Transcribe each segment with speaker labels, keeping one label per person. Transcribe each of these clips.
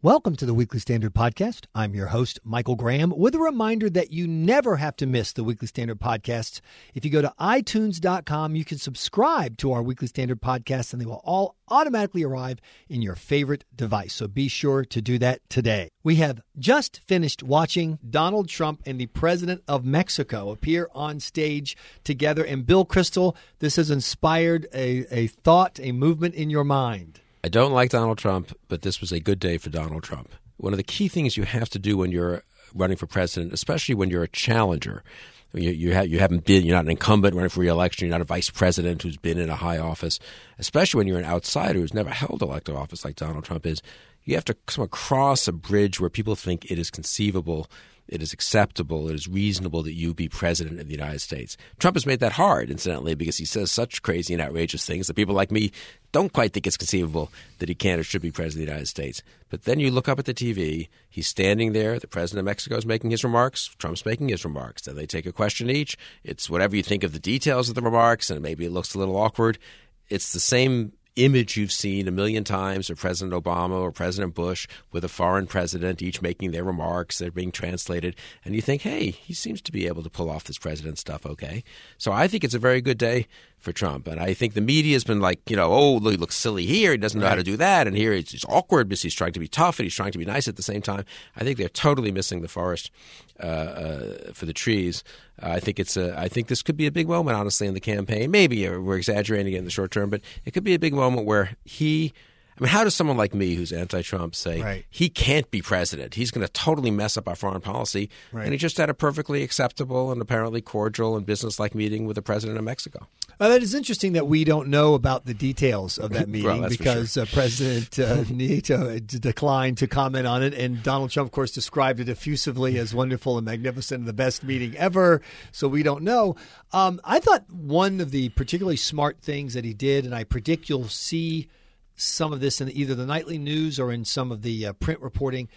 Speaker 1: Welcome to the Weekly Standard Podcast. I'm your host, Michael Graham, with a reminder that you never have to miss the Weekly Standard Podcasts. If you go to itunes.com, you can subscribe to our Weekly Standard Podcasts, and they will all automatically arrive in your favorite device. So be sure to do that today. We have just finished watching Donald Trump and the President of Mexico appear on stage together. And Bill Kristol, this has inspired a, a thought, a movement in your mind.
Speaker 2: I don't like Donald Trump, but this was a good day for Donald Trump. One of the key things you have to do when you're running for president, especially when you're a challenger, you, you, ha- you haven't been, you're not an incumbent running for reelection, you're not a vice president who's been in a high office, especially when you're an outsider who's never held elective office like Donald Trump is. You have to come across a bridge where people think it is conceivable it is acceptable, it is reasonable that you be president of the United States. Trump has made that hard, incidentally, because he says such crazy and outrageous things that people like me don't quite think it's conceivable that he can or should be president of the United States. But then you look up at the TV, he's standing there, the president of Mexico is making his remarks, Trump's making his remarks. Then they take a question each. It's whatever you think of the details of the remarks, and maybe it looks a little awkward. It's the same image you've seen a million times of President Obama or President Bush with a foreign president, each making their remarks. They're being translated. And you think, hey, he seems to be able to pull off this president stuff okay. So I think it's a very good day for Trump. And I think the media has been like, you know, oh, he looks silly here. He doesn't know right. how to do that. And here it's, awkward because he's trying to be tough and he's trying to be nice at the same time. I think they're totally missing the forest uh, uh, for the trees. Uh, I think it's a. I think this could be a big moment, honestly, in the campaign. Maybe we're exaggerating it in the short term, but it could be a big moment where he I mean, how does someone like me, who's anti-Trump, say right. he can't be president? He's going to totally mess up our foreign policy, right. and he just had a perfectly acceptable and apparently cordial and business-like meeting with the president of Mexico.
Speaker 1: Well, that is interesting that we don't know about the details of that meeting
Speaker 2: well,
Speaker 1: because
Speaker 2: sure.
Speaker 1: uh, President uh, Nieto declined to comment on it, and Donald Trump, of course, described it effusively as wonderful and magnificent and the best meeting ever. So we don't know. Um, I thought one of the particularly smart things that he did, and I predict you'll see some of this in either the nightly news or in some of the uh, print reporting.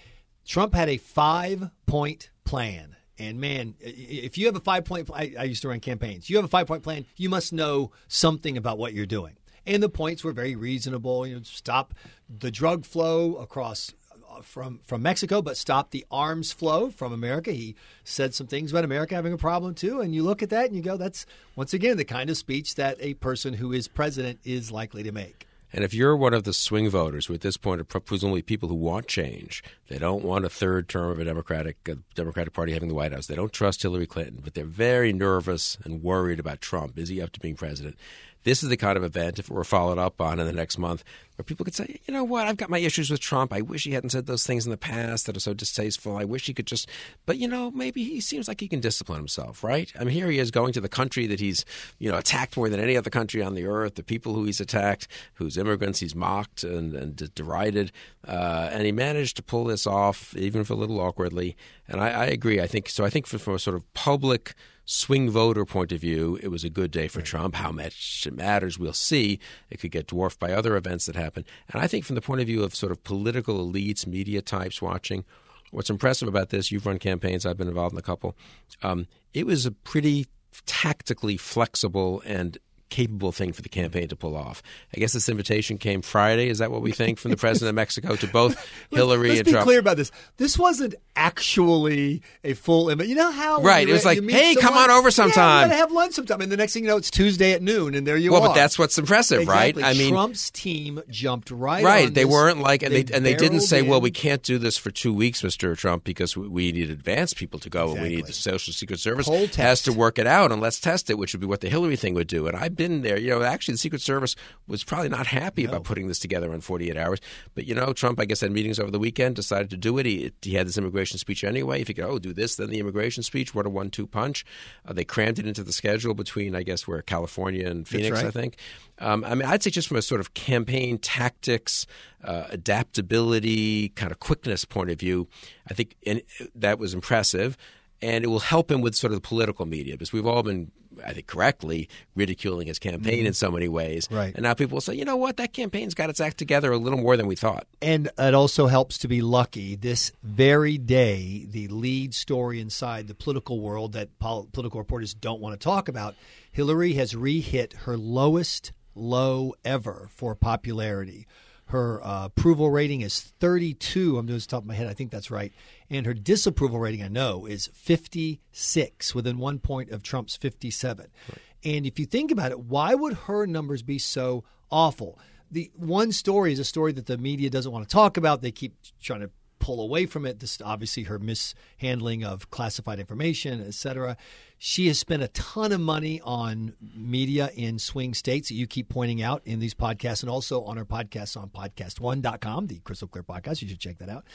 Speaker 1: Trump had a five point plan. And man, if you have a five point, I, I used to run campaigns. You have a five point plan. You must know something about what you're doing. And the points were very reasonable. You know, stop the drug flow across uh, from from Mexico, but stop the arms flow from America. He said some things about America having a problem too, and you look at that and you go, "That's once again the kind of speech that a person who is president is likely to make."
Speaker 2: And if you're one of the swing voters, who at this point are presumably people who want change, they don't want a third term of a Democratic a Democratic Party having the White House. They don't trust Hillary Clinton, but they're very nervous and worried about Trump. Is he up to being president? This is the kind of event, if it were followed up on in the next month, where people could say, you know what, I've got my issues with Trump. I wish he hadn't said those things in the past that are so distasteful. I wish he could just, but you know, maybe he seems like he can discipline himself, right? I mean, here he is going to the country that he's, you know, attacked more than any other country on the earth, the people who he's attacked, whose immigrants he's mocked and, and derided. Uh, and he managed to pull this off, even if a little awkwardly. And I, I agree. I think so. I think from a sort of public swing voter point of view, it was a good day for right. Trump. How much it matters, we'll see. It could get dwarfed by other events that happen. And I think from the point of view of sort of political elites, media types watching, what's impressive about this, you've run campaigns, I've been involved in a couple, um, it was a pretty tactically flexible and capable thing for the campaign to pull off. I guess this invitation came Friday. Is that what we think from the president of Mexico to both Hillary
Speaker 1: let's,
Speaker 2: and
Speaker 1: be
Speaker 2: Trump?
Speaker 1: clear about this. This wasn't actually a full invite. You know how
Speaker 2: right? It was like, hey,
Speaker 1: someone,
Speaker 2: come on over sometime.
Speaker 1: Yeah, have lunch sometime. And the next thing you know, it's Tuesday at noon, and there you
Speaker 2: well,
Speaker 1: are.
Speaker 2: Well, but that's what's impressive,
Speaker 1: exactly.
Speaker 2: right?
Speaker 1: I mean, Trump's team jumped right.
Speaker 2: Right. They
Speaker 1: this.
Speaker 2: weren't like, and they, they and they didn't say,
Speaker 1: in.
Speaker 2: well, we can't do this for two weeks, Mr. Trump, because we, we need advanced people to go,
Speaker 1: exactly.
Speaker 2: and we need the Social Secret Service has
Speaker 1: test.
Speaker 2: to work it out, and let's test it, which would be what the Hillary thing would do. And I've been there. You know, actually, the Secret Service was probably not happy
Speaker 1: no.
Speaker 2: about putting this together in 48 hours. But you know, Trump, I guess, had meetings over the weekend, decided to do it. He, he had this immigration speech anyway. If he could, oh, do this, then the immigration speech. What a one-two punch! Uh, they crammed it into the schedule between, I guess, where California and Phoenix,
Speaker 1: right.
Speaker 2: I think. Um, I mean, I'd say just from a sort of campaign tactics, uh, adaptability, kind of quickness point of view, I think in, that was impressive. And it will help him with sort of the political media because we've all been, I think, correctly ridiculing his campaign
Speaker 1: mm-hmm.
Speaker 2: in so many ways.
Speaker 1: Right.
Speaker 2: And now people will say, you know what, that campaign's got its act together a little more than we thought.
Speaker 1: And it also helps to be lucky. This very day, the lead story inside the political world that pol- political reporters don't want to talk about, Hillary has re hit her lowest low ever for popularity. Her uh, approval rating is 32. I'm doing this top of my head. I think that's right. And her disapproval rating, I know, is 56, within one point of Trump's 57. Right. And if you think about it, why would her numbers be so awful? The one story is a story that the media doesn't want to talk about. They keep trying to pull away from it. This obviously her mishandling of classified information, et cetera. She has spent a ton of money on media in swing states that you keep pointing out in these podcasts and also on our podcasts on podcast1.com, the Kristol Clear podcast. You should check that out.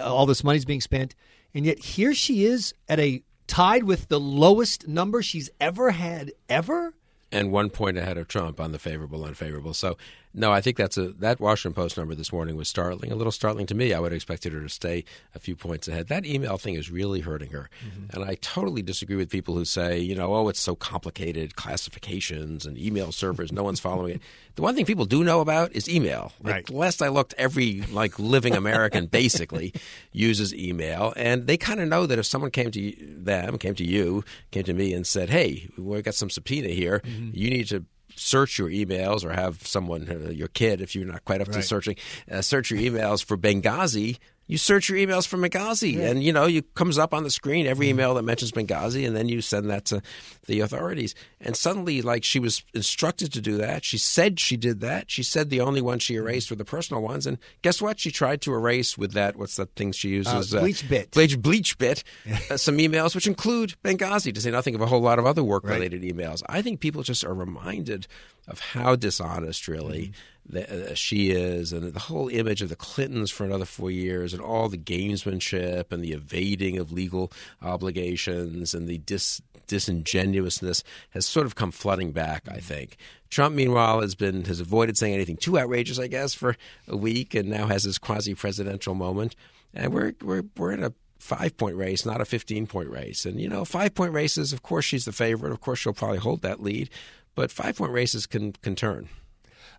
Speaker 1: All this money's being spent. And yet here she is at a tied with the lowest number she's ever had ever
Speaker 2: and one point ahead of Trump on the favorable unfavorable. So no, I think that's a that Washington Post number this morning was startling, a little startling to me. I would have expected her to stay a few points ahead. That email thing is really hurting her, mm-hmm. and I totally disagree with people who say, you know, oh, it's so complicated, classifications and email servers, no one's following it. The one thing people do know about is email. Like,
Speaker 1: right.
Speaker 2: Last I looked, every like living American basically uses email, and they kind of know that if someone came to them, came to you, came to me, and said, "Hey, we got some subpoena here. Mm-hmm. You need to search your emails or have someone, uh, your kid, if you're not quite up right. to searching, uh, search your emails for Benghazi, you search your emails for Benghazi, yeah. and you know, it comes up on the screen every mm-hmm. email that mentions Benghazi, and then you send that to the authorities. And suddenly, like she was instructed to do that. She said she did that. She said the only ones she erased were the personal ones. And guess what? She tried to erase with that. What's that thing she uses?
Speaker 1: Uh, BleachBit.
Speaker 2: bleach BleachBit. uh, some emails which include Benghazi, to say nothing of a whole lot of other work-related right. emails. I think people just are reminded of how dishonest, really. Mm-hmm the, uh, she is, and the whole image of the Clintons for another four years, and all the gamesmanship and the evading of legal obligations and the dis, disingenuousness has sort of come flooding back. I think Trump, meanwhile, has been has avoided saying anything too outrageous, I guess, for a week, and now has his quasi presidential moment, and we're we're we're in a five point race, not a 15 point race. And, you know, five point races, of course, she's the favorite. Of course, she'll probably hold that lead. But five point races can, can turn.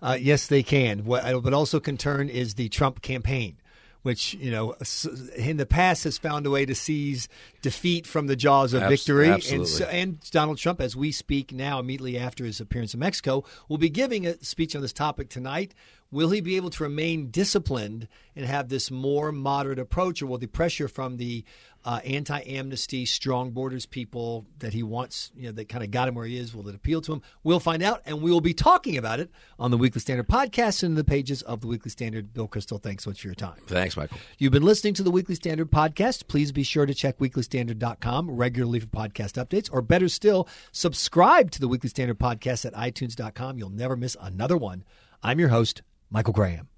Speaker 1: Uh, yes, they can. What, uh, but also can turn is the Trump campaign which you know in the past has found a way to seize defeat from the jaws of victory.
Speaker 2: And, so,
Speaker 1: and, Donald Trump, as we speak now, immediately after his appearance in Mexico, will be giving a speech on this topic tonight. Will he be able to remain disciplined and have this more moderate approach, or will the pressure from the uh, anti-amnesty, strong borders people that he wants, you know, that kind of got him where he is, will it appeal to him? We'll find out, and we will be talking about it on the Weekly Standard podcast and in the pages of the Weekly Standard. Bill Kristol, thanks so much for your time.
Speaker 2: Thanks, Michael.
Speaker 1: You've been listening to the Weekly Standard podcast. Please be sure to check weeklystandard.com regularly for podcast updates, or better still, subscribe to the Weekly Standard podcast at itunes.com. You'll never miss another one. I'm your host, Michael Graham.